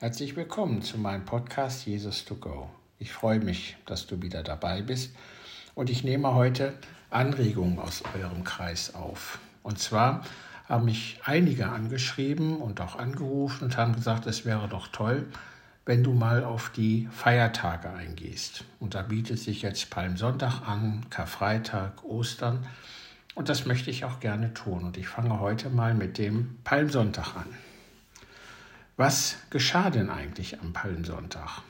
Herzlich willkommen zu meinem Podcast Jesus to Go. Ich freue mich, dass du wieder dabei bist und ich nehme heute Anregungen aus eurem Kreis auf. Und zwar haben mich einige angeschrieben und auch angerufen und haben gesagt, es wäre doch toll, wenn du mal auf die Feiertage eingehst. Und da bietet sich jetzt Palmsonntag an, Karfreitag, Ostern. Und das möchte ich auch gerne tun. Und ich fange heute mal mit dem Palmsonntag an. Was geschah denn eigentlich am Palmsonntag?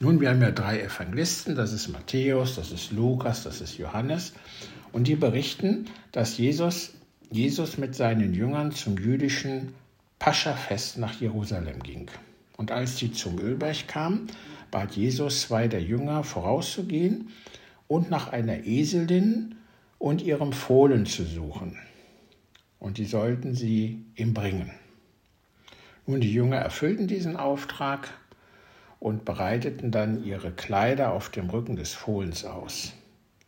Nun, wir haben ja drei Evangelisten, das ist Matthäus, das ist Lukas, das ist Johannes, und die berichten, dass Jesus, Jesus mit seinen Jüngern zum jüdischen Paschafest nach Jerusalem ging. Und als sie zum Ölberg kamen, bat Jesus zwei der Jünger vorauszugehen und nach einer Eselin und ihrem Fohlen zu suchen. Und die sollten sie ihm bringen. Nun, die Jünger erfüllten diesen Auftrag und bereiteten dann ihre Kleider auf dem Rücken des Fohlens aus.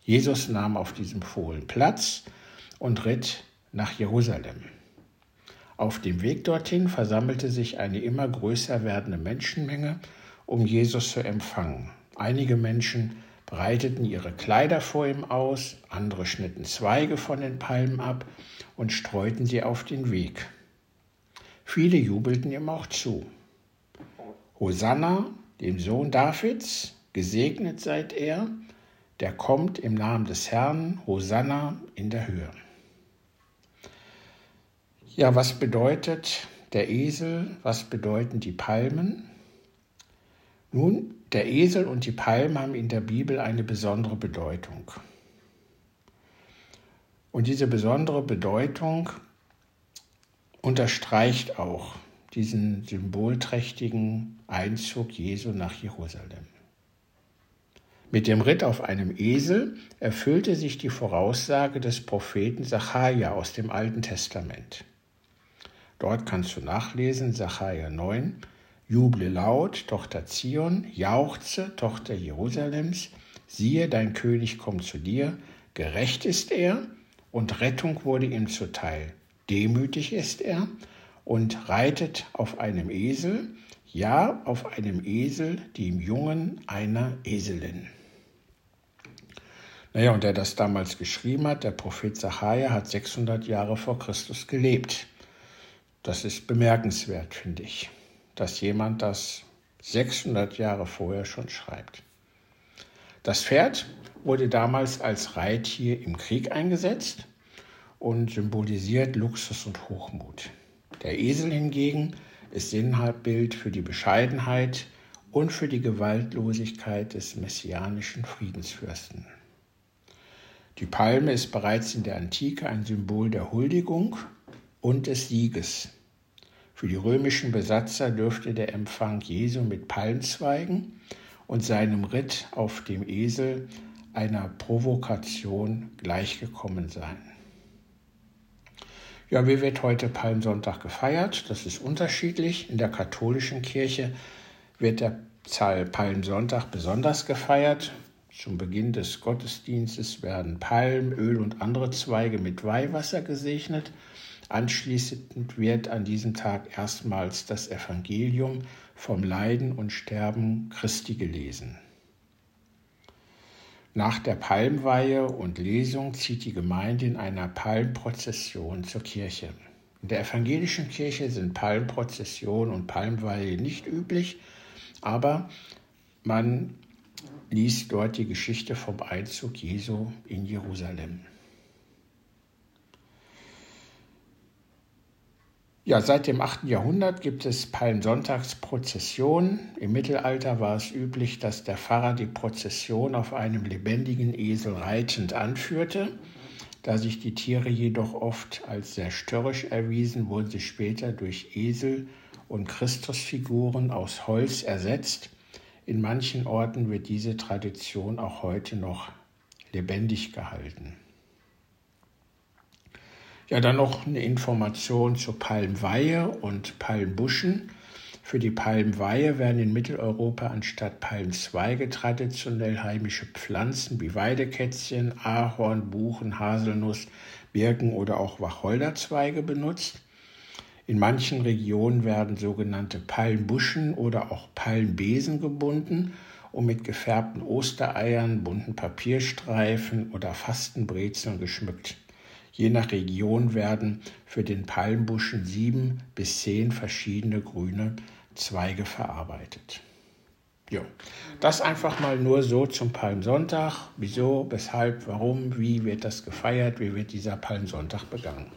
Jesus nahm auf diesem Fohlen Platz und ritt nach Jerusalem. Auf dem Weg dorthin versammelte sich eine immer größer werdende Menschenmenge, um Jesus zu empfangen. Einige Menschen breiteten ihre Kleider vor ihm aus, andere schnitten Zweige von den Palmen ab und streuten sie auf den Weg. Viele jubelten ihm auch zu. Hosanna, dem Sohn Davids, gesegnet seid er, der kommt im Namen des Herrn, Hosanna in der Höhe. Ja, was bedeutet der Esel? Was bedeuten die Palmen? Nun, der Esel und die Palmen haben in der Bibel eine besondere Bedeutung. Und diese besondere Bedeutung unterstreicht auch diesen symbolträchtigen Einzug Jesu nach Jerusalem. Mit dem Ritt auf einem Esel erfüllte sich die Voraussage des Propheten Sacharja aus dem Alten Testament. Dort kannst du nachlesen, Sacharja 9, Juble laut, Tochter Zion, jauchze, Tochter Jerusalems, siehe, dein König kommt zu dir, gerecht ist er und Rettung wurde ihm zuteil demütig ist er und reitet auf einem Esel, ja, auf einem Esel, dem Jungen einer Eselin. Naja, und der das damals geschrieben hat, der Prophet Zachariah, hat 600 Jahre vor Christus gelebt. Das ist bemerkenswert, finde ich, dass jemand das 600 Jahre vorher schon schreibt. Das Pferd wurde damals als Reittier im Krieg eingesetzt und symbolisiert Luxus und Hochmut. Der Esel hingegen ist Sinnbild für die Bescheidenheit und für die Gewaltlosigkeit des messianischen Friedensfürsten. Die Palme ist bereits in der Antike ein Symbol der Huldigung und des Sieges. Für die römischen Besatzer dürfte der Empfang Jesu mit Palmzweigen und seinem Ritt auf dem Esel einer Provokation gleichgekommen sein. Ja, wie wird heute Palmsonntag gefeiert? Das ist unterschiedlich. In der katholischen Kirche wird der Palmsonntag besonders gefeiert. Zum Beginn des Gottesdienstes werden Palm, Öl und andere Zweige mit Weihwasser gesegnet. Anschließend wird an diesem Tag erstmals das Evangelium vom Leiden und Sterben Christi gelesen. Nach der Palmweihe und Lesung zieht die Gemeinde in einer Palmprozession zur Kirche. In der evangelischen Kirche sind Palmprozession und Palmweihe nicht üblich, aber man liest dort die Geschichte vom Einzug Jesu in Jerusalem. Ja, seit dem 8. Jahrhundert gibt es Palmsonntagsprozessionen. Im Mittelalter war es üblich, dass der Pfarrer die Prozession auf einem lebendigen Esel reitend anführte. Da sich die Tiere jedoch oft als sehr störrisch erwiesen, wurden sie später durch Esel und Christusfiguren aus Holz ersetzt. In manchen Orten wird diese Tradition auch heute noch lebendig gehalten. Ja, dann noch eine Information zur Palmweihe und Palmbuschen. Für die Palmweihe werden in Mitteleuropa anstatt Palmzweige traditionell heimische Pflanzen wie Weidekätzchen, Ahorn, Buchen, Haselnuss, Birken oder auch Wacholderzweige benutzt. In manchen Regionen werden sogenannte Palmbuschen oder auch Palmbesen gebunden und mit gefärbten Ostereiern, bunten Papierstreifen oder Fastenbrezeln geschmückt. Je nach Region werden für den Palmbuschen sieben bis zehn verschiedene grüne Zweige verarbeitet. Ja, das einfach mal nur so zum Palmsonntag. Wieso, weshalb, warum, wie wird das gefeiert, wie wird dieser Palmsonntag begangen?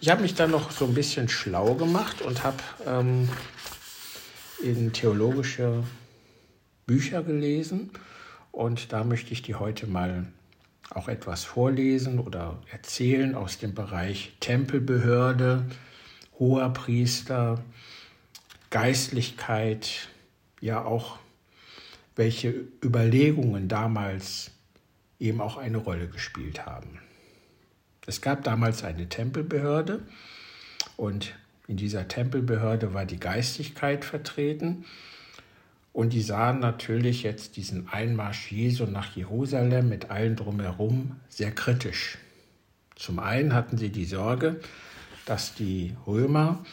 Ich habe mich dann noch so ein bisschen schlau gemacht und habe ähm, in theologische Bücher gelesen und da möchte ich dir heute mal auch etwas vorlesen oder erzählen aus dem Bereich Tempelbehörde, Hoherpriester, Geistlichkeit, ja auch welche Überlegungen damals eben auch eine Rolle gespielt haben. Es gab damals eine Tempelbehörde und in dieser Tempelbehörde war die Geistigkeit vertreten und die sahen natürlich jetzt diesen Einmarsch Jesu nach Jerusalem mit allen drumherum sehr kritisch. Zum einen hatten sie die Sorge, dass die Römer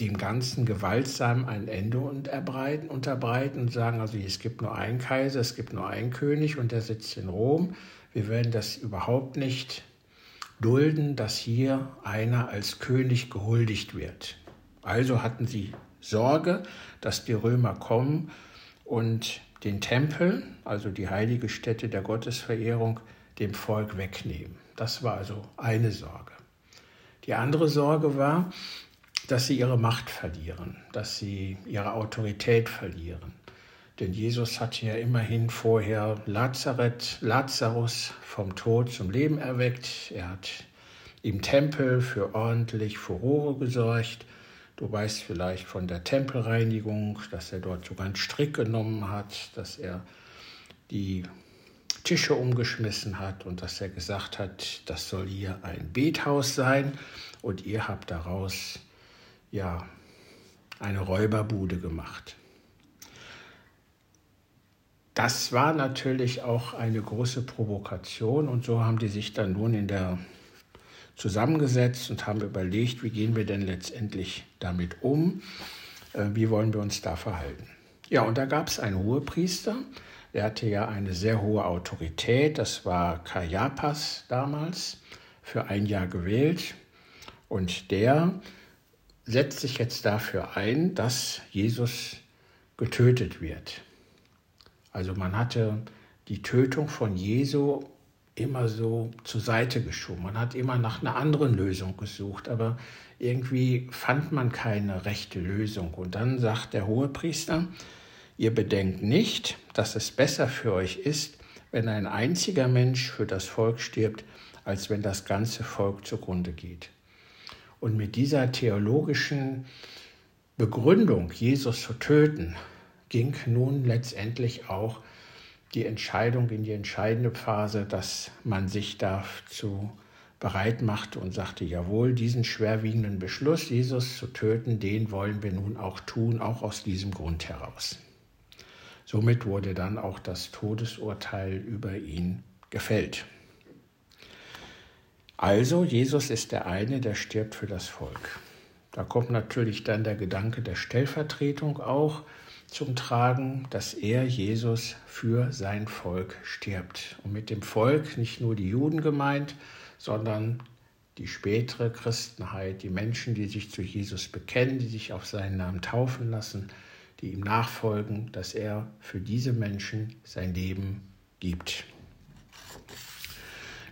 dem Ganzen gewaltsam ein Ende unterbreiten und sagen, also es gibt nur einen Kaiser, es gibt nur einen König und der sitzt in Rom. Wir werden das überhaupt nicht dulden, dass hier einer als König gehuldigt wird. Also hatten sie Sorge, dass die Römer kommen und den Tempel, also die heilige Stätte der Gottesverehrung, dem Volk wegnehmen. Das war also eine Sorge. Die andere Sorge war, dass sie ihre Macht verlieren, dass sie ihre Autorität verlieren. Denn Jesus hatte ja immerhin vorher Lazareth, Lazarus vom Tod zum Leben erweckt. Er hat im Tempel für ordentlich Furore gesorgt. Du weißt vielleicht von der Tempelreinigung, dass er dort sogar einen Strick genommen hat, dass er die Tische umgeschmissen hat und dass er gesagt hat, das soll hier ein Bethaus sein und ihr habt daraus ja eine Räuberbude gemacht. Das war natürlich auch eine große Provokation und so haben die sich dann nun in der zusammengesetzt und haben überlegt, wie gehen wir denn letztendlich damit um, äh, wie wollen wir uns da verhalten. Ja, und da gab es einen Hohepriester, der hatte ja eine sehr hohe Autorität, das war Kajapas damals, für ein Jahr gewählt und der setzt sich jetzt dafür ein, dass Jesus getötet wird. Also man hatte die Tötung von Jesu immer so zur Seite geschoben. Man hat immer nach einer anderen Lösung gesucht, aber irgendwie fand man keine rechte Lösung. Und dann sagt der Hohepriester, ihr bedenkt nicht, dass es besser für euch ist, wenn ein einziger Mensch für das Volk stirbt, als wenn das ganze Volk zugrunde geht. Und mit dieser theologischen Begründung, Jesus zu töten, ging nun letztendlich auch die Entscheidung in die entscheidende Phase, dass man sich dazu bereit machte und sagte, jawohl, diesen schwerwiegenden Beschluss, Jesus zu töten, den wollen wir nun auch tun, auch aus diesem Grund heraus. Somit wurde dann auch das Todesurteil über ihn gefällt. Also, Jesus ist der eine, der stirbt für das Volk. Da kommt natürlich dann der Gedanke der Stellvertretung auch zum Tragen, dass er, Jesus, für sein Volk stirbt. Und mit dem Volk nicht nur die Juden gemeint, sondern die spätere Christenheit, die Menschen, die sich zu Jesus bekennen, die sich auf seinen Namen taufen lassen, die ihm nachfolgen, dass er für diese Menschen sein Leben gibt.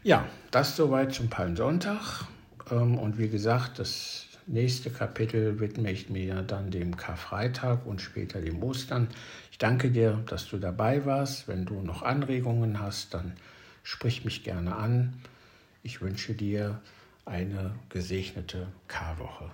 Ja, das soweit zum Palmsonntag. Ähm, und wie gesagt, das nächste Kapitel widme ich mir dann dem Karfreitag und später dem Ostern. Ich danke dir, dass du dabei warst. Wenn du noch Anregungen hast, dann sprich mich gerne an. Ich wünsche dir eine gesegnete Karwoche.